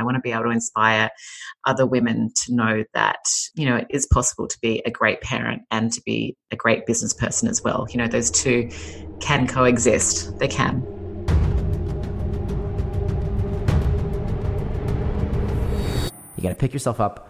I want to be able to inspire other women to know that, you know, it is possible to be a great parent and to be a great business person as well. You know, those two can coexist. They can. You gotta pick yourself up,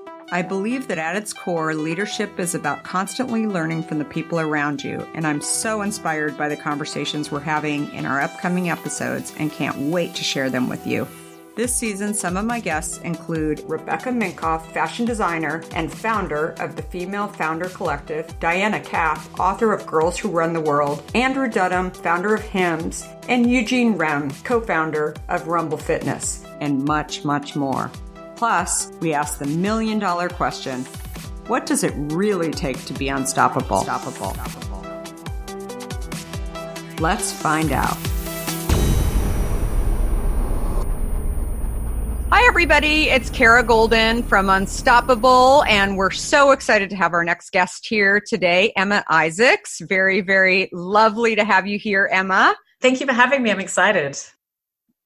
I believe that at its core, leadership is about constantly learning from the people around you, and I'm so inspired by the conversations we're having in our upcoming episodes and can't wait to share them with you. This season, some of my guests include Rebecca Minkoff, fashion designer and founder of the Female Founder Collective, Diana Kapp, author of Girls Who Run the World, Andrew Dudum, founder of Hims, and Eugene Remm, co founder of Rumble Fitness, and much, much more. Plus, we ask the million dollar question what does it really take to be unstoppable? Unstoppable. Let's find out. Hi, everybody. It's Kara Golden from Unstoppable, and we're so excited to have our next guest here today, Emma Isaacs. Very, very lovely to have you here, Emma. Thank you for having me. I'm excited.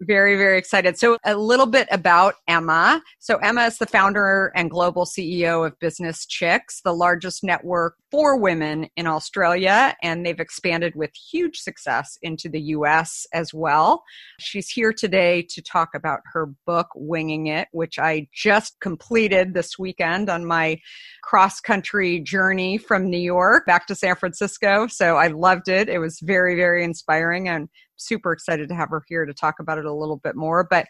Very, very excited. So, a little bit about Emma. So, Emma is the founder and global CEO of Business Chicks, the largest network for women in Australia, and they've expanded with huge success into the US as well. She's here today to talk about her book, Winging It, which I just completed this weekend on my cross country journey from New York back to San Francisco. So, I loved it. It was very, very inspiring and super excited to have her here to talk about it a little bit more. But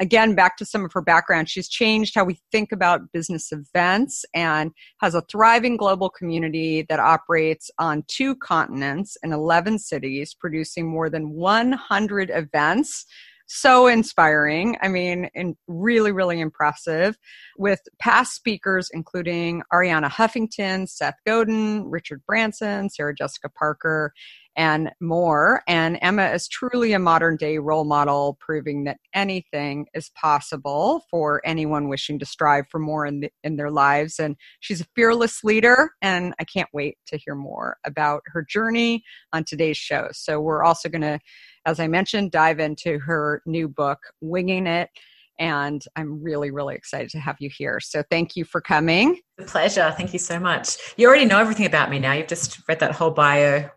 again, back to some of her background, she's changed how we think about business events and has a thriving global community that operates on two continents in 11 cities, producing more than 100 events so inspiring. I mean, and really, really impressive with past speakers including Arianna Huffington, Seth Godin, Richard Branson, Sarah Jessica Parker, and more. And Emma is truly a modern day role model, proving that anything is possible for anyone wishing to strive for more in, the, in their lives. And she's a fearless leader, and I can't wait to hear more about her journey on today's show. So, we're also going to, as I mentioned, dive into her new book, Winging It. And I'm really, really excited to have you here. So thank you for coming. a pleasure. Thank you so much. You already know everything about me now. You've just read that whole bio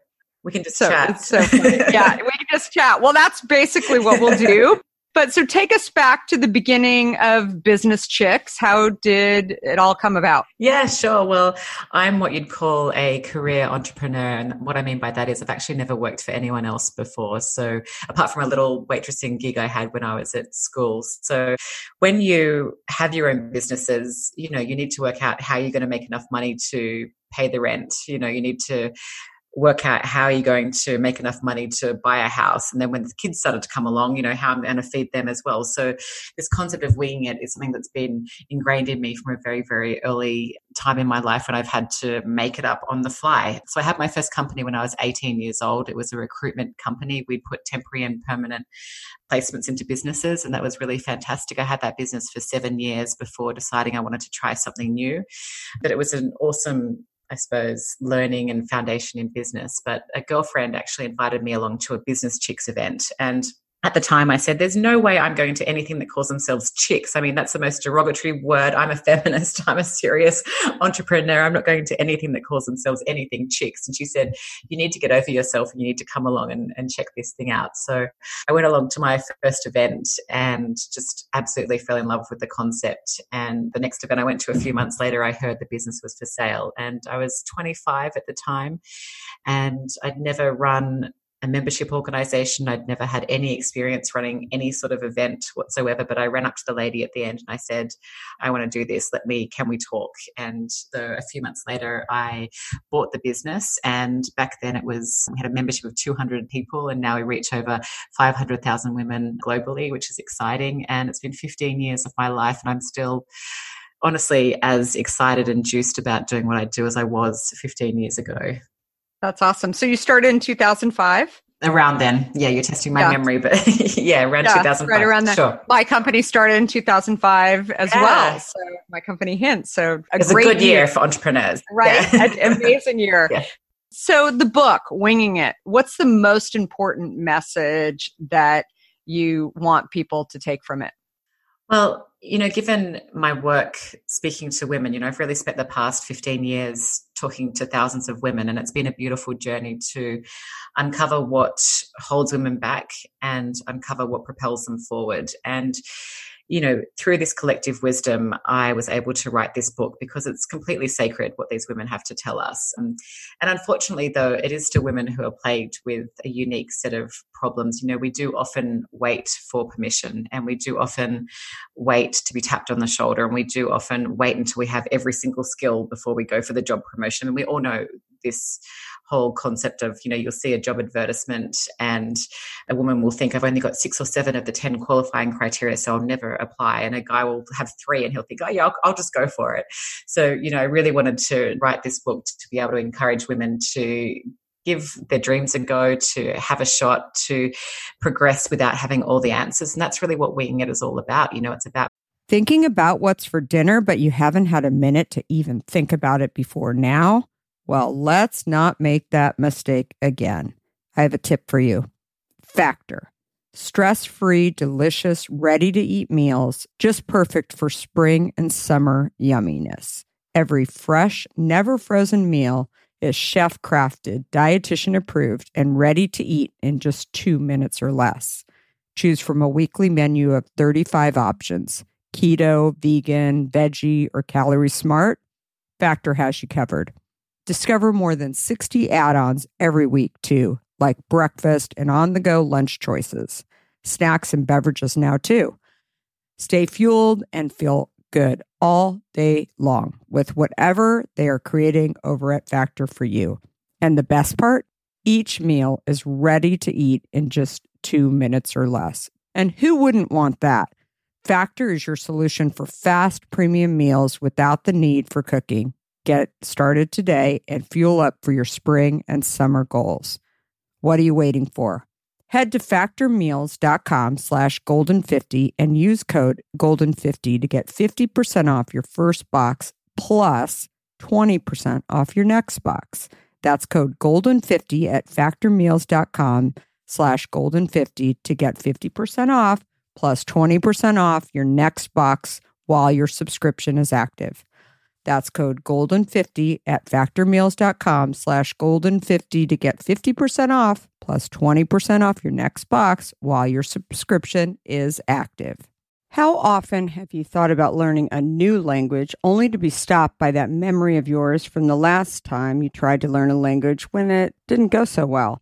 we can just so, chat. so yeah, we can just chat. Well, that's basically what we'll do. But so take us back to the beginning of Business Chicks. How did it all come about? Yeah, sure. Well, I'm what you'd call a career entrepreneur. And what I mean by that is I've actually never worked for anyone else before. So apart from a little waitressing gig I had when I was at school. So when you have your own businesses, you know, you need to work out how you're going to make enough money to pay the rent. You know, you need to work out how you're going to make enough money to buy a house. And then when the kids started to come along, you know, how I'm going to feed them as well. So this concept of winging it is something that's been ingrained in me from a very, very early time in my life when I've had to make it up on the fly. So I had my first company when I was 18 years old. It was a recruitment company. We'd put temporary and permanent placements into businesses and that was really fantastic. I had that business for seven years before deciding I wanted to try something new. But it was an awesome I suppose, learning and foundation in business. But a girlfriend actually invited me along to a business chicks event. And at the time I said, there's no way I'm going to anything that calls themselves chicks. I mean, that's the most derogatory word. I'm a feminist. I'm a serious entrepreneur. I'm not going to anything that calls themselves anything chicks. And she said, you need to get over yourself and you need to come along and, and check this thing out. So I went along to my first event and just absolutely fell in love with the concept. And the next event I went to a few months later, I heard the business was for sale. And I was 25 at the time and I'd never run a membership organization. I'd never had any experience running any sort of event whatsoever, but I ran up to the lady at the end and I said, I want to do this. Let me, can we talk? And a few months later, I bought the business. And back then it was, we had a membership of 200 people and now we reach over 500,000 women globally, which is exciting. And it's been 15 years of my life and I'm still honestly as excited and juiced about doing what I do as I was 15 years ago. That's awesome. So you started in 2005? around then. Yeah, you're testing my Yeah. memory, but yeah, around Yeah, 2005. right around that. Sure. My company started in 2005 as Yeah. well. So my company Hint. So a It's a great good year for entrepreneurs. right? An amazing year. So the book, Winging It, what's the most important message that you want people to take from it? Well, you know, given my work speaking to women, you know, I've really spent the past 15 years talking to thousands of women, and it's been a beautiful journey to uncover what holds women back and uncover what propels them forward. And, you know, through this collective wisdom, I was able to write this book because it's completely sacred what these women have to tell us. Um, and unfortunately, though, it is to women who are plagued with a unique set of problems. You know, we do often wait for permission and we do often wait to be tapped on the shoulder and we do often wait until we have every single skill before we go for the job promotion. And we all know this whole concept of, you know, you'll see a job advertisement and a woman will think, I've only got six or seven of the 10 qualifying criteria, so I'll never apply. And a guy will have three and he'll think, oh, yeah, I'll, I'll just go for it. So, you know, I really wanted to write this book to be able to encourage women to give their dreams a go, to have a shot, to progress without having all the answers. And that's really what Winging It is all about. You know, it's about Thinking about what's for dinner, but you haven't had a minute to even think about it before now? Well, let's not make that mistake again. I have a tip for you Factor. Stress free, delicious, ready to eat meals, just perfect for spring and summer yumminess. Every fresh, never frozen meal is chef crafted, dietitian approved, and ready to eat in just two minutes or less. Choose from a weekly menu of 35 options keto, vegan, veggie, or calorie smart. Factor has you covered. Discover more than 60 add ons every week, too, like breakfast and on the go lunch choices, snacks and beverages now, too. Stay fueled and feel good all day long with whatever they are creating over at Factor for you. And the best part each meal is ready to eat in just two minutes or less. And who wouldn't want that? Factor is your solution for fast premium meals without the need for cooking. Get started today and fuel up for your spring and summer goals. What are you waiting for? Head to factormeals.com slash golden50 and use code golden50 to get 50% off your first box plus 20% off your next box. That's code golden50 at factormeals.com slash golden50 to get 50% off plus 20% off your next box while your subscription is active. That's code golden50 at factormeals.com slash golden50 to get 50% off plus 20% off your next box while your subscription is active. How often have you thought about learning a new language only to be stopped by that memory of yours from the last time you tried to learn a language when it didn't go so well?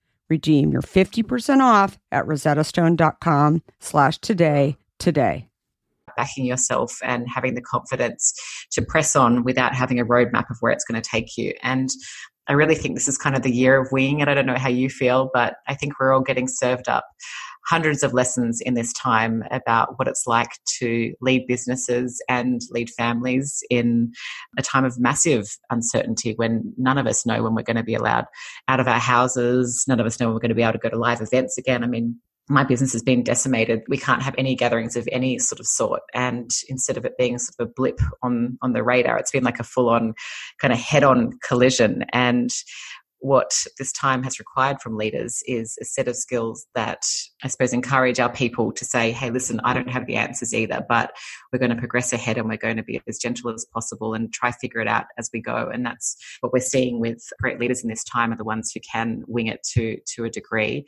Redeem your 50% off at rosettastone.com slash today today backing yourself and having the confidence to press on without having a roadmap of where it's going to take you. And I really think this is kind of the year of wing, and I don't know how you feel, but I think we're all getting served up hundreds of lessons in this time about what it's like to lead businesses and lead families in a time of massive uncertainty when none of us know when we're going to be allowed out of our houses. None of us know when we're going to be able to go to live events again. I mean, my business has been decimated. We can't have any gatherings of any sort of sort. And instead of it being sort of a blip on on the radar, it's been like a full on kind of head on collision. And what this time has required from leaders is a set of skills that I suppose encourage our people to say, hey, listen, I don't have the answers either, but we're going to progress ahead and we're going to be as gentle as possible and try figure it out as we go. And that's what we're seeing with great leaders in this time are the ones who can wing it to to a degree.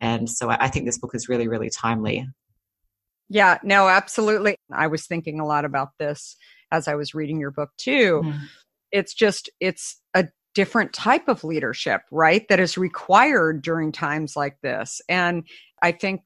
And so I think this book is really, really timely. Yeah, no, absolutely. I was thinking a lot about this as I was reading your book too. Mm. It's just it's a different type of leadership, right? That is required during times like this. And I think,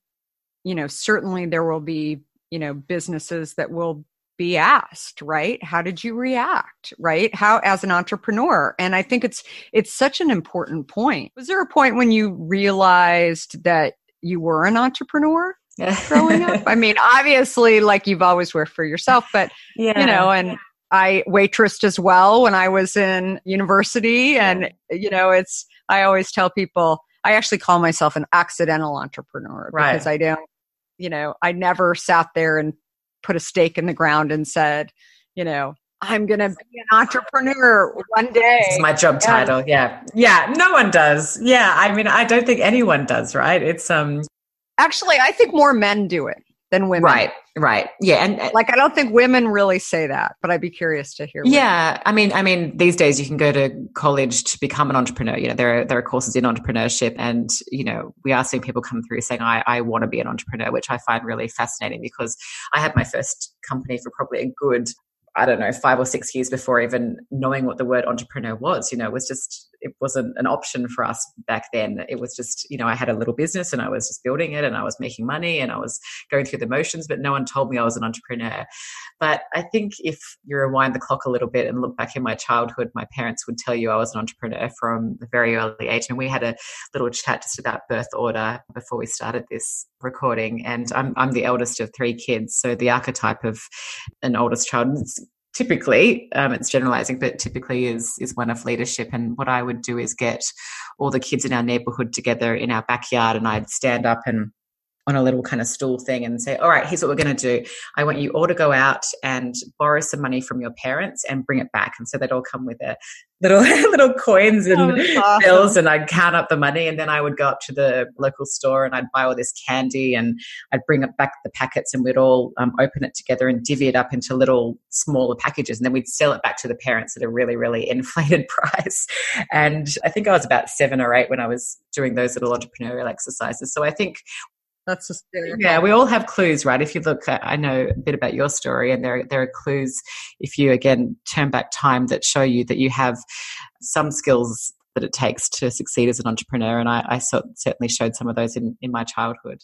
you know, certainly there will be, you know, businesses that will be asked, right? How did you react, right? How as an entrepreneur? And I think it's it's such an important point. Was there a point when you realized that you were an entrepreneur? Yeah. growing up? I mean, obviously, like you've always worked for yourself, but yeah. you know, and I waitressed as well when I was in university. And, you know, it's, I always tell people, I actually call myself an accidental entrepreneur right. because I don't, you know, I never sat there and put a stake in the ground and said, you know, I'm going to be an entrepreneur one day. This is my job title. yeah. Yeah. No one does. Yeah. I mean, I don't think anyone does, right? It's, um, actually, I think more men do it than women. Right. Right. Yeah. And uh like, I don't think women really say that, but I'd be curious to hear. Yeah. I mean, I mean, these days you can go to college to become an entrepreneur. You know, there are, there are courses in entrepreneurship and, you know, we are seeing people come through saying, I, I want to be an entrepreneur, which I find really fascinating because I had my first company for probably a good I don't know, five or six years before even knowing what the word entrepreneur was. You know, it was just, it wasn't an option for us back then. It was just, you know, I had a little business and I was just building it and I was making money and I was going through the motions, but no one told me I was an entrepreneur. But I think if you rewind the clock a little bit and look back in my childhood, my parents would tell you I was an entrepreneur from a very early age. And we had a little chat just about birth order before we started this recording. And I'm, I'm the eldest of three kids. So the archetype of an oldest child typically um, it's generalizing but typically is is one of leadership. And what i would do is get all the kids in our neighborhood together in our backyard and i'd stand up and on a little kind of stool thing and say, all right, here's what we're going to do. I want you all to go out and borrow some money from your parents and bring it back. And so they'd all come with their little little coins and awesome. bills and I'd count up the money and then I would go up to the local store and I'd buy all this candy and I'd bring it back the packets and we'd all um, open it together and divvy it up into little smaller packages and then we'd sell it back to the parents at a really really inflated price and I think I was about seven or eight when I was doing those little entrepreneurial exercises so I think that's hysterical. Yeah, we all have clues, right? If you look, at, I know a bit about your story, and there there are clues. If you again turn back time, that show you that you have some skills that it takes to succeed as an entrepreneur, and I, I certainly showed some of those in in my childhood.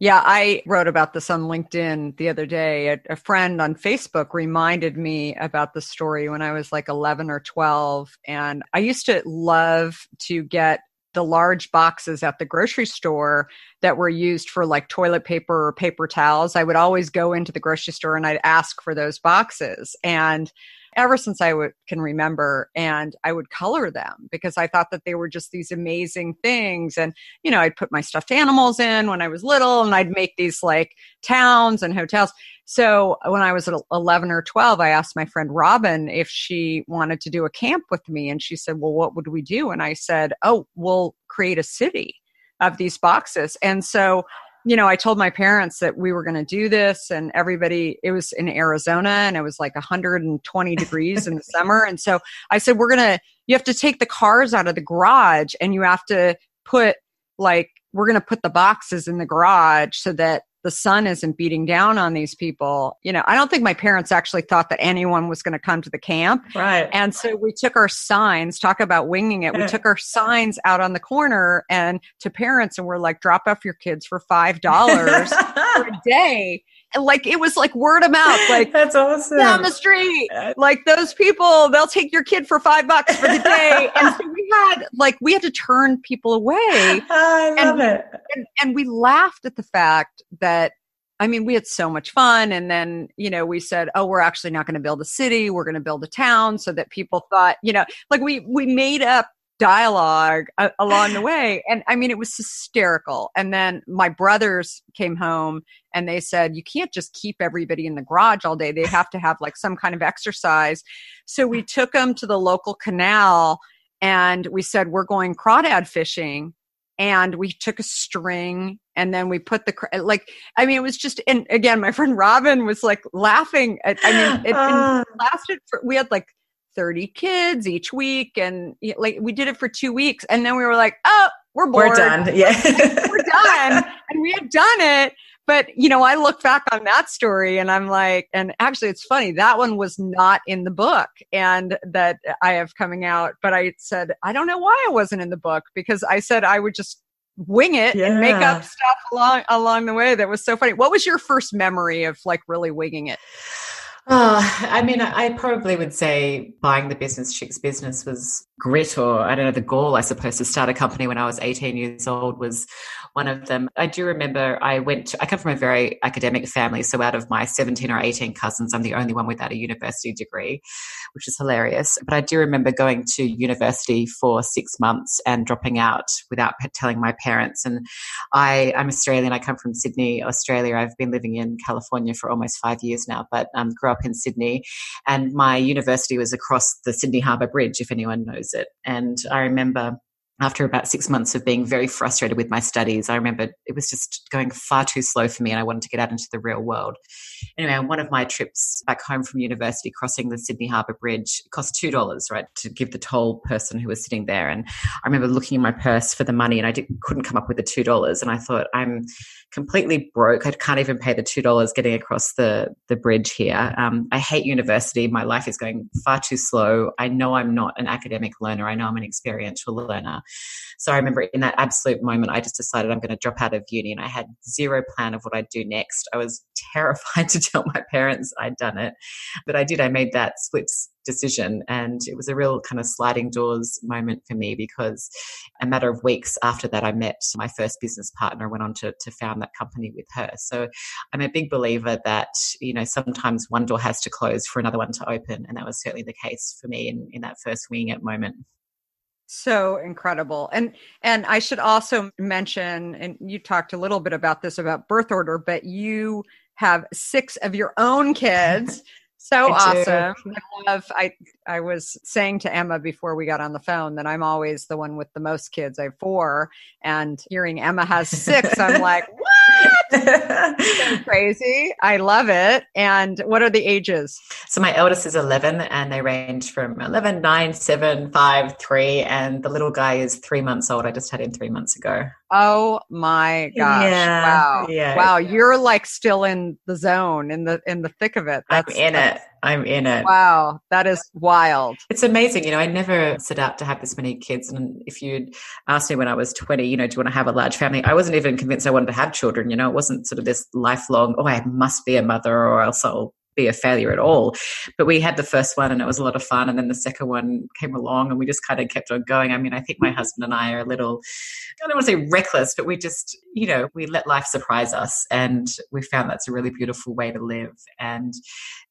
Yeah, I wrote about this on LinkedIn the other day. A, a, friend on Facebook reminded me about the story when I was like 11 or 12. And I used to love to get the large boxes at the grocery store that were used for like toilet paper or paper towels. I would always go into the grocery store and I'd ask for those boxes. And ever since I w- can remember. And I would color them because I thought that they were just these amazing things. And, you know, I'd put my stuffed animals in when I was little and I'd make these like towns and hotels. So when I was 11 or 12, I asked my friend Robin if she wanted to do a camp with me. And she said, Well, what would we do? And I said, Oh, we'll create a city. of these boxes. And so, you know, I told my parents that we were going to do this and everybody, it was in Arizona and it was like 120 degrees in the summer. And so I said, we're going to, you have to take the cars out of the garage and you have to put like, we're going to put the boxes in the garage so that the sun isn't beating down on these people. You know, I don't think my parents actually thought that anyone was going to come to the camp. Right. And so we took our signs, talk about winging it. We took our signs out on the corner and to parents and we're like, drop off your kids for $5 for a day. Like, it was like word of mouth, like That's awesome. down the street. Uh, like those people, they'll take your kid for five bucks for the day. and so we had like, we had to turn people away I love And- it. and, and we laughed at the fact that I mean, we had so much fun. And then, you know, we said, oh, we're actually not going to build a city. We're going to build a town so that people thought, you know, like we, we made up dialogue a- along the way. And I mean, it was hysterical. And then my brothers came home and they said, you can't just keep everybody in the garage all day. They have to have like some kind of exercise. So we took them to the local canal and we said, we're going crawdad fishing and we took a string and then we put the cr- like i mean it was just and again my friend robin was like laughing at, i mean it, Ah. it lasted for we had like 30 kids each week and like we did it for two weeks and then we were like oh we're bored We're done. Yeah. we're done and we had done it but you know i look back on that story and i'm like and actually it's funny that one was not in the book and that i have coming out but i said i don't know why I wasn't in the book because i said i would just wing it and make up stuff along along the way that was so funny what was your first memory of like really winging it Oh, I mean, I probably would say buying the business chicks business was grit, or I don't know, the gall, I suppose, to start a company when I was 18 years old was one of them. I do remember I went, to, I come from a very academic family. So out of my 17 or 18 cousins, I'm the only one without a university degree, which is hilarious. But I do remember going to university for six months and dropping out without telling my parents. And I, I'm Australian. I come from Sydney, Australia. I've been living in California for almost five years now, but um, grew up in Sydney. And my university was across the Sydney Harbour Bridge, if anyone knows it. And I remember after about six months of being very frustrated with my studies, I remember it was just going far too slow for me and I wanted to get out into the real world. Anyway, on one of my trips back home from university, crossing the Sydney Harbour Bridge, it cost $2, right, to give the toll person who was sitting there. And I remember looking in my purse for the money and I couldn't come up with the $2. And I thought, I'm completely broke. I can't even pay the $2 getting across the, the bridge here. Um, I hate university. My life is going far too slow. I know I'm not an academic learner. I know I'm an experiential learner. So I remember in that absolute moment, I just decided I'm going to drop out of uni and I had zero plan of what I'd do next. I was terrified to tell my parents I'd done it, but I did. I made that split decision and it was a real kind of sliding doors moment for me because a matter of weeks after that, I met my first business partner, went on to, to found that company with her. So I'm a big believer that, you know, sometimes one door has to close for another one to open. And that was certainly the case for me in, in that first wing at moment. So incredible. And and i should also mention and you talked a little bit about this about birth order but you have six of your own kids. So I do. awesome. I love i i was saying to emma before we got on the phone that i'm always the one with the most kids. I have four and hearing emma has six i'm like what so crazy i love it and what are the ages So my eldest is 11 and they range from 11, 9, 7, 5, 3. And the little guy is three months old. I just had him three months ago. Oh my gosh. Yeah, wow. yeah. Wow. You're like still in the zone, in the in the thick of it. I'm That's in it. I'm in it. Wow. That is wild. It's amazing. You know, I never set out to have this many kids. And if you'd asked me when I was 20, you know, do you want to have a large family? I wasn't even convinced I wanted to have children. You know, it wasn't sort of this lifelong, oh, I must be a mother or else I'll be a failure at all. But we had the first one and it was a lot of fun. And then the second one came along and we just kind of kept on going. I mean, I think my mm. husband and I are a little, I don't want to say reckless, but we just, you know, we let life surprise us. And we found that's a really beautiful way to live. And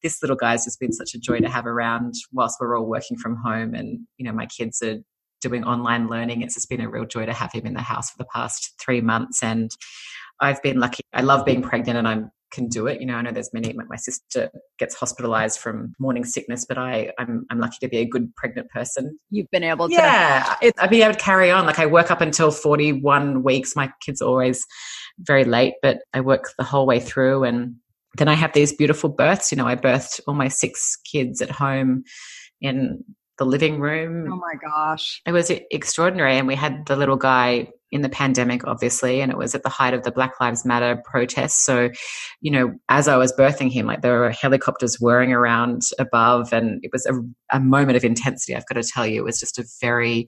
this little guy's just been such a joy to have around whilst we're all working from home. And, you know, my kids are doing online learning. It's just been a real joy to have him in the house for the past three months. And I've been lucky. I love being pregnant and I'm can do it. You know, I know there's many. My sister gets hospitalized from morning sickness, but I, I'm I'm lucky to be a good pregnant person. You've been able to. Yeah, it, I've been able to carry on. Like I work up until 41 weeks. My kids are always very late, but I work the whole way through, and then I have these beautiful births. You know, I birthed all my six kids at home in the living room. Oh my gosh. It was extraordinary. And we had the little guy in the pandemic, obviously, and it was at the height of the Black Lives Matter protests. So, you know, as I was birthing him, like there were helicopters whirring around above, and it was a, a moment of intensity. I've got to tell you, it was just a very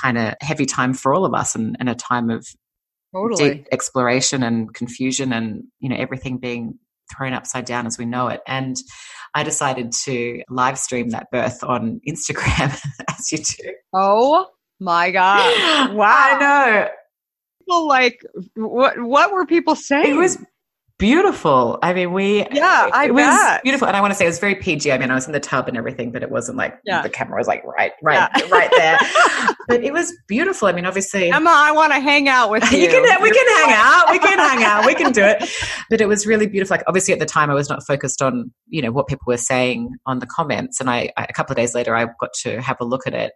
kind of heavy time for all of us and, and a time of totally. deep exploration and confusion and, you know, everything being thrown upside down as we know it. And I decided to live stream that birth on Instagram, as you do. Oh my god! Wow, I know. People like what? What were people saying? It was beautiful. I mean, we yeah, I it bet. was beautiful, and I want to say it was very PG. I mean, I was in the tub and everything, but it wasn't like Yeah. the camera was like right, right, Yeah. right there. but it was beautiful. I mean, obviously, Emma, I want to hang out with you. you can we can hang out we can hang out we can do it but it was really beautiful like obviously at the time i was not focused on you know what people were saying on the comments and I, I a couple of days later i got to have a look at it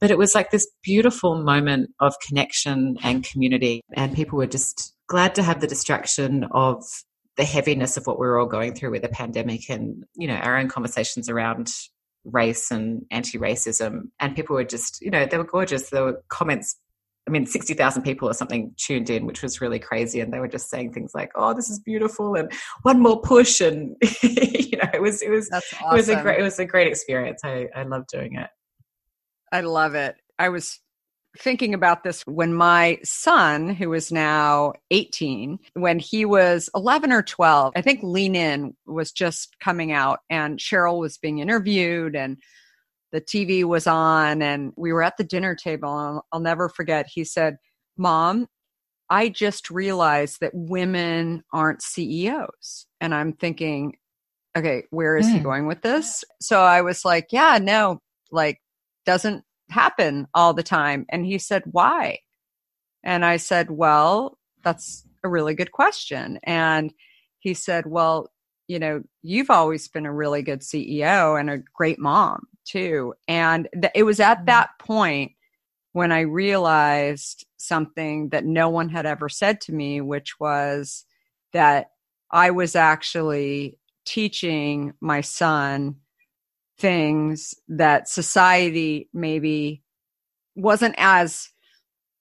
but it was like this beautiful moment of connection and community and people were just glad to have the distraction of the heaviness of what we're all going through with the pandemic and you know our own conversations around race and anti-racism and people were just you know they were gorgeous there were comments I mean, 60,000 people or something tuned in, which was really crazy. And they were just saying things like, oh, this is beautiful and one more push. And, you know, it was, it was, That's it was a great, it was a great experience. I, I love doing it. I love it. I was thinking about this when my son, who is now 18, when he was 11 or 12, I think Lean In was just coming out and Sheryl was being interviewed and the TV was on and we were at the dinner table. And I'll, never forget. He said, Mom, I just realized that women aren't CEOs. And I'm thinking, okay, where is he Hmm. going with this? So I was like, yeah, no, like, doesn't happen all the time. And he said, why? And I said, well, that's a really good question. And he said, well, you know, you've always been a really good CEO and a great mom too. And th- it was at mm-hmm. that point when I realized something that no one had ever said to me, which was that I was actually teaching my son things that society maybe wasn't as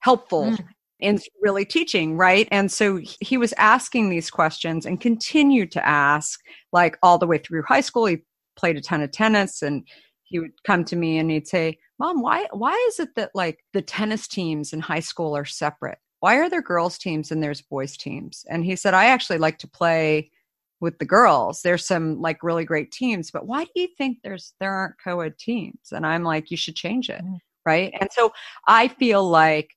helpful Mm. in really teaching, right? And so he was asking these questions and continued to ask, like all the way through high school. He played a ton of tennis and he would come to me and he'd say, Mom, why why is it that like the tennis teams in high school are separate? Why are there girls teams and there's boys teams? And he said, I actually like to play with the girls. There's some like really great teams, but why do you think there's there aren't co-ed teams? And I'm like, you should change it. Mm. Right. And so I feel like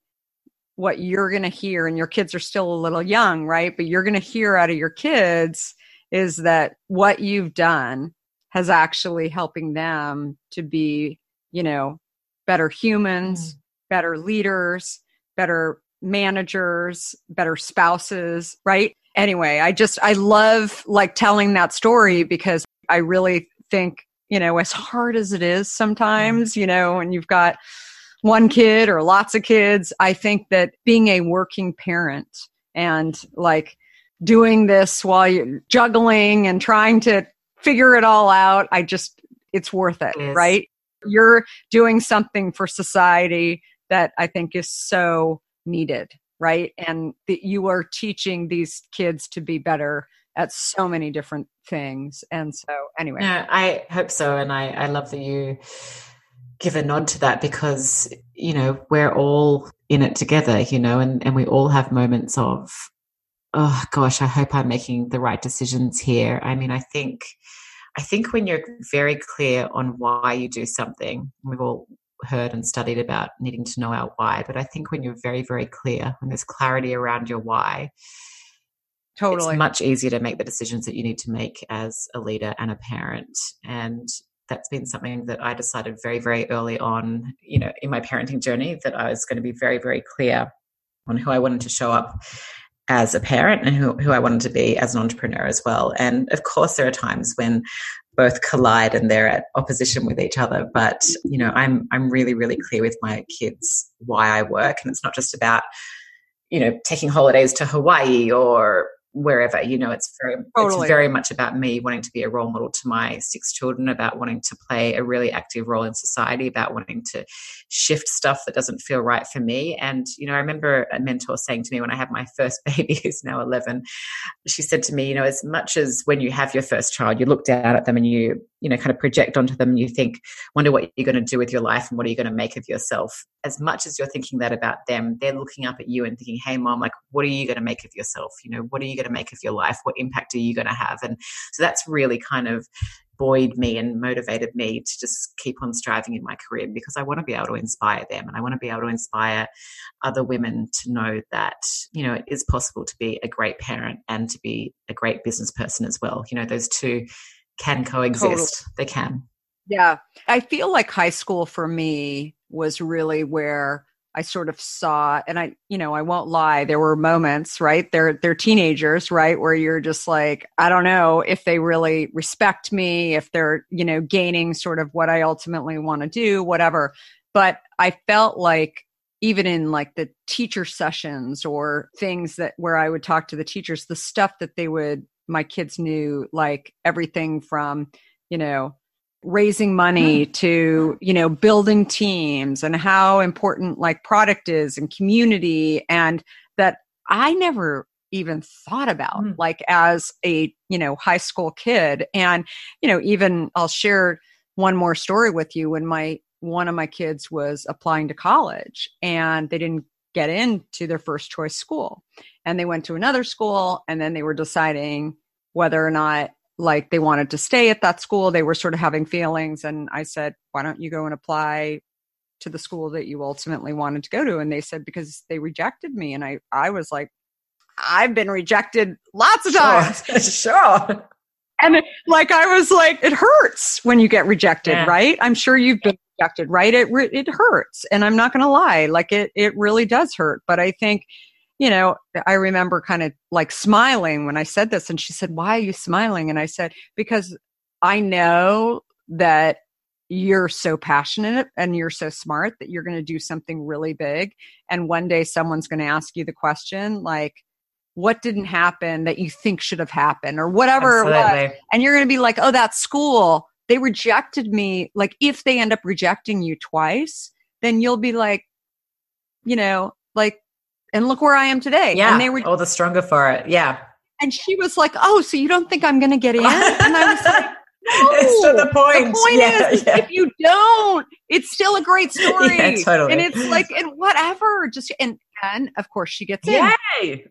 what you're going to hear, and your kids are still a little young, right? But you're going to hear out of your kids is that what you've done has actually helping them to be, you know, better humans, better leaders, better managers, better spouses, right? Anyway, I just, I love like telling that story because I really think, you know, as hard as it is mm-hmm. sometimes, you know, and you've got one kid or lots of kids, I think that being a working parent and like doing this while you're juggling and trying to figure it all out, I just, it's worth it, Yes. right? You're doing something for society that I think is so needed, right? And that you are teaching these kids to be better at so many different things. And so, anyway, No, I hope so. And I, I love that you give a nod to that because, you know, we're all in it together, you know, and, and we all have moments of, oh gosh, I hope I'm making the right decisions here. I mean, I think I think when you're very clear on why you do something, we've all heard and studied about needing to know our why, but I think when you're very, very clear, when there's clarity around your why, totally. it's much easier to make the decisions that you need to make as a leader and a parent. And that's been something that I decided very, very early on, you know, in my parenting journey that I was going to be very, very clear on who I wanted to show up as a parent and who, who I wanted to be as an entrepreneur as well. And of course, there are times when both collide and they're at opposition with each other. But you know, I'm I'm really really clear with my kids why I work, and it's not just about you know taking holidays to Hawaii or wherever you know it's very totally. it's very much about me wanting to be a role model to my six children about wanting to play a really active role in society about wanting to shift stuff that doesn't feel right for me and you know i remember a mentor saying to me when i had my first baby who's now 11 she said to me you know as much as when you have your first child you look down at them and you you know kind of project onto them and you think wonder what you're going to do with your life and what are you going to make of yourself. As much as you're thinking that about them they're looking up at you and thinking hey mom like what are you going to make of yourself? You know what are you going to make of your life? What impact are you going to have? And so that's really kind of buoyed me and motivated me to just keep on striving in my career because I want to be able to inspire them and I want to be able to inspire other women to know that, you know, it is possible to be a great parent and to be a great business person as well. You know, those two can coexist. Totally. They can. Yeah. I feel like high school for me was really where I sort of saw, and I, you know, I won't lie, there were moments, right? They're they're teenagers, right, where you're just like, I don't know if they really respect me, if they're, you know, gaining sort of what I ultimately want to do, whatever. But I felt like even in like the teacher sessions or things that where I would talk to the teachers, the stuff that they would my kids knew like everything from, you know, raising money mm. to you know building teams and how important like product is and community and that i never even thought about mm. like as a you know high school kid and you know even i'll share one more story with you when my one of my kids was applying to college and they didn't get into their first choice school and they went to another school and then they were deciding whether or not like they wanted to stay at that school. They were sort of having feelings and i said why don't you go and apply to the school that you ultimately wanted to go to? And they said because they rejected me. And i i was like i've been rejected lots of times. Sure, sure. and it, like i was like it hurts when you get rejected yeah. right? I'm sure you've been rejected right? It it hurts. And i'm not going to lie like it it really does hurt. But i think you know, I remember kind of like smiling when I said this. And she said, Why are you smiling? And I said, Because I know that you're so passionate and you're so smart that you're going to do something really big. And one day someone's going to ask you the question, like, what didn't happen that you think should have happened or whatever Absolutely. it was. And you're going to be like, oh, that school, they rejected me. Like, if they end up rejecting you twice, then you'll be like, you know, like and look where I am today. Yeah. And they were all the stronger for it. Yeah. And she was like, "Oh, so you don't think I'm going to get in?" And I was like. No, it's to the point. The point yeah, is, yeah. if you don't, it's still a great story. Yeah, totally. And it's like, and whatever, just and and of course she gets in. Yay!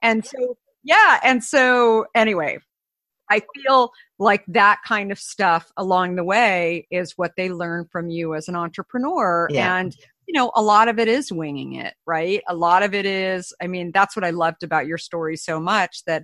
And so, yeah, and so anyway, I feel like that kind of stuff along the way is what they learn from you as an entrepreneur. Yeah. And you know, a lot of it is winging it, right? A lot of it is, I mean, that's what I loved about your story so much that,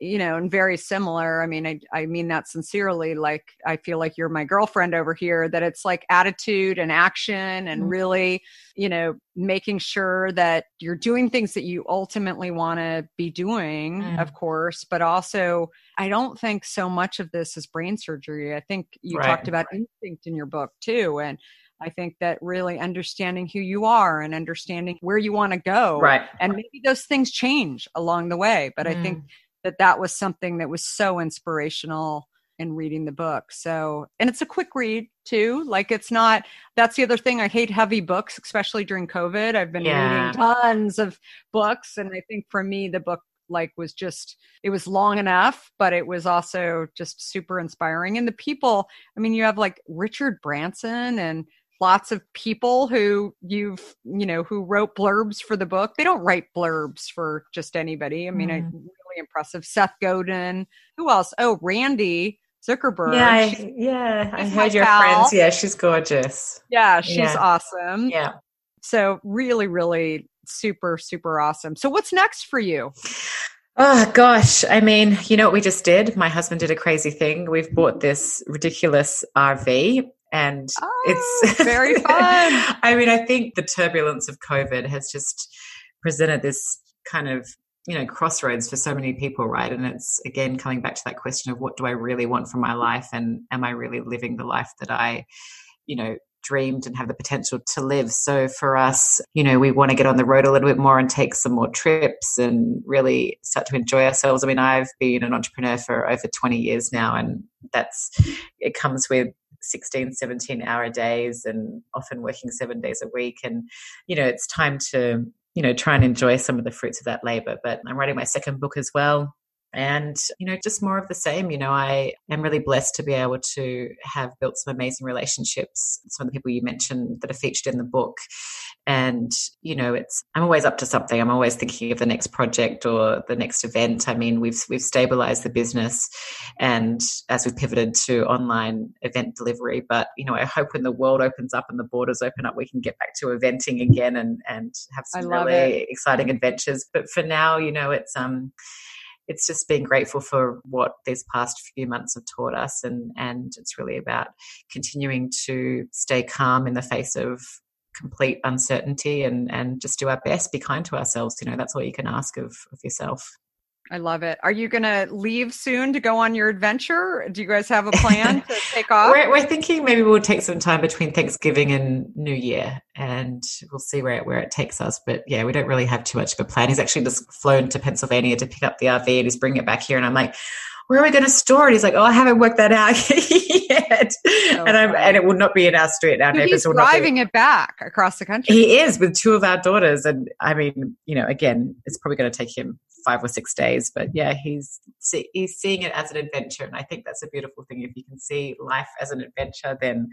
you know, and very similar. I mean, I, I mean that sincerely. Like, I feel like you're my girlfriend over here, that it's like attitude and action and mm-hmm. really, you know, making sure that you're doing things that you ultimately want to be doing, mm-hmm. of course, but also, I don't think so much of this is brain surgery. I think you right. talked about instinct in your book too. And, I think that really understanding who you are and understanding where you want to go. Right. And maybe those things change along the way. But mm. I think mm. that that was something that was so inspirational in reading the book. So, and it's a quick read too. Like it's not, that's the other thing. I hate heavy books, especially during COVID. I've been yeah. reading tons of books. And I think for me, the book like was just it was long enough but it was also just super inspiring and the people i mean you have like richard branson and lots of people who you've you know who wrote blurbs for the book. They don't write blurbs for just anybody. I mean mm. really impressive. Seth godin. Who else? Oh randy zuckerberg. Yeah I, yeah i heard your pal. friends. Yeah she's gorgeous. Yeah she's yeah. awesome. Yeah. So really really super super awesome. So what's next for you? Oh gosh, I mean, you know what we just did? My husband did a crazy thing. We've bought this ridiculous RV and oh, it's very fun. I mean, I think the turbulence of COVID has just presented this kind of you know crossroads for so many people right and it's again coming back to that question of what do i really want from my life and am i really living the life that i you know dreamed and have the potential to live so for us you know we want to get on the road a little bit more and take some more trips and really start to enjoy ourselves i mean i've been an entrepreneur for over 20 years now and that's it comes with 16 17 hour days and often working seven days a week and you know it's time to you know, try and enjoy some of the fruits of that labor. But I'm writing my second book as well. And, you know, just more of the same. You know, I am really blessed to be able to have built some amazing relationships. Some of the people you mentioned that are featured in the book. And, you know, it's, I'm always up to something. I'm always thinking of the next project or the next event. I mean, we've, we've stabilized the business and as we've pivoted to online event delivery. But, you know, I hope when the world opens up and the borders open up, we can get back to eventing again and, and have some really it. exciting adventures. But for now, you know, it's, um, it's just being grateful for what these past few months have taught us and and it's really about continuing to stay calm in the face of complete uncertainty and and just do our best be kind to ourselves you know that's all you can ask of of yourself I love it. Are you going to leave soon to go on your adventure? Do you guys have a plan to take off? we're, we're, thinking maybe we'll take some time between Thanksgiving and New Year, and we'll see where it, where it takes us. But yeah, we don't really have too much of a plan. He's actually just flown to Pennsylvania to pick up the RV and he's bringing it back here. And I'm like, where are we going to store it? He's like, oh, I haven't worked that out yet. Oh, and I'm, and it will not be in our street. Our neighbors he's will driving it back across the country. He is with two of our daughters. And I mean, you know, again, it's probably going to take him five or six days. But yeah, he's he's seeing it as an adventure, and I think that's a beautiful thing. If you can see life as an adventure, then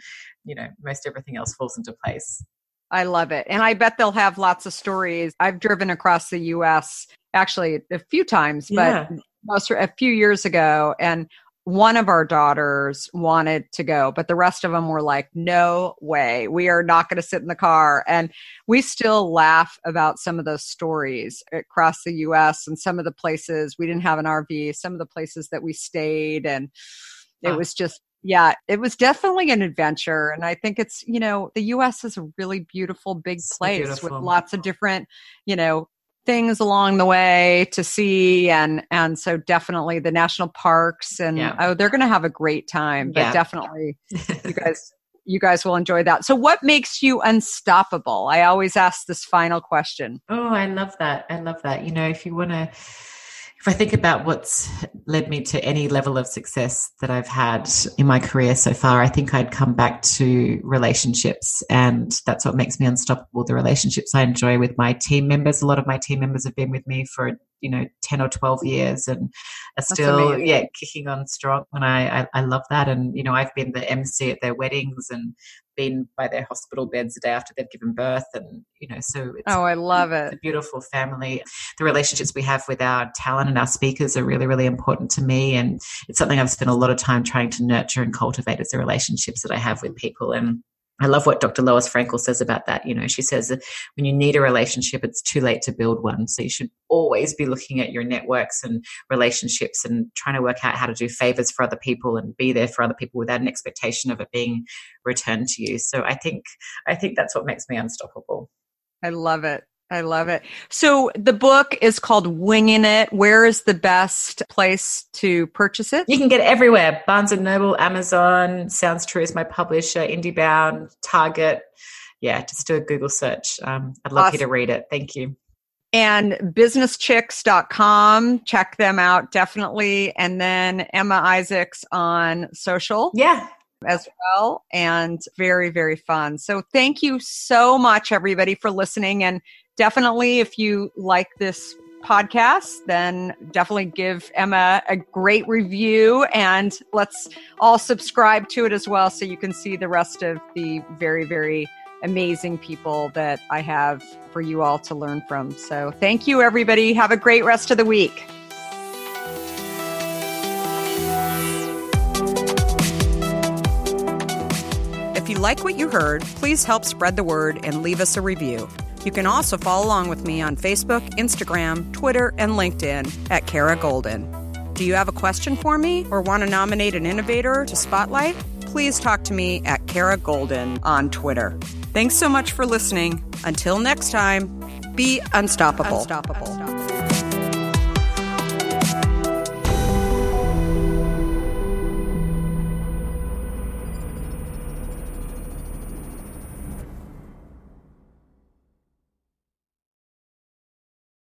you know most everything else falls into place. I love it, and I bet they'll have lots of stories. I've driven across the U.S. actually a few times, but yeah. most a few years ago, and one of our daughters wanted to go, but the rest of them were like, no way, we are not going to sit in the car. And we still laugh about some of those stories across the US and some of the places we didn't have an RV, some of the places that we stayed. And it was just, yeah, it was definitely an adventure. And I think it's, you know, the US is a really beautiful, big place beautiful. with lots of different, you know, things along the way to see and and so definitely the national parks and yeah. oh they're going to have a great time but yeah. definitely you guys you guys will enjoy that. So what makes you unstoppable? I always ask this final question. Oh i love that. I love that. You know if you want to if I think about what's led me to any level of success that I've had in my career so far, I think I'd come back to relationships. And that's what makes me unstoppable the relationships I enjoy with my team members. A lot of my team members have been with me for you know 10 or 12 years and are still yeah kicking on strong and I, I, I love that. And you know I've been the MC at their weddings and been by their hospital beds the day after they've given birth and you know so oh I love it. a beautiful family. The relationships we have with our talent and our speakers are really really important to me and it's something I've spent a lot of time trying to nurture and cultivate as the relationships that I have with people. And I love what Dr. Lois Frankel says about that. You know, she says when you need a relationship, it's too late to build one. So you should always be looking at your networks and relationships and trying to work out how to do favors for other people and be there for other people without an expectation of it being returned to you. So I think, I think that's what makes me unstoppable. I love it. I love it. So the book is called Winging It. Where is the best place to purchase it? You can get it everywhere. Barnes and Noble, Amazon, Sounds True is my publisher, IndieBound, Target. Yeah, just do a Google search. Um, I'd love awesome. you to read it. Thank you. And businesschicks.com. Check them out, definitely. And then Emma Isaacs on social. Yeah as well and very very fun so thank you so much everybody for listening and definitely, if you like this podcast, then definitely give Emma a great review and let's all subscribe to it as well so you can see the rest of the very, very amazing people that I have for you all to learn from. So thank you, everybody. Have a great rest of the week. If you like what you heard, please help spread the word and leave us a review. You can also follow along with me on Facebook, Instagram, Twitter, and LinkedIn at Kara Goldin. Do you have a question for me or want to nominate an innovator to spotlight? Please talk to me at Kara Goldin on Twitter. Thanks so much for listening. Until next time, be unstoppable. unstoppable. unstoppable.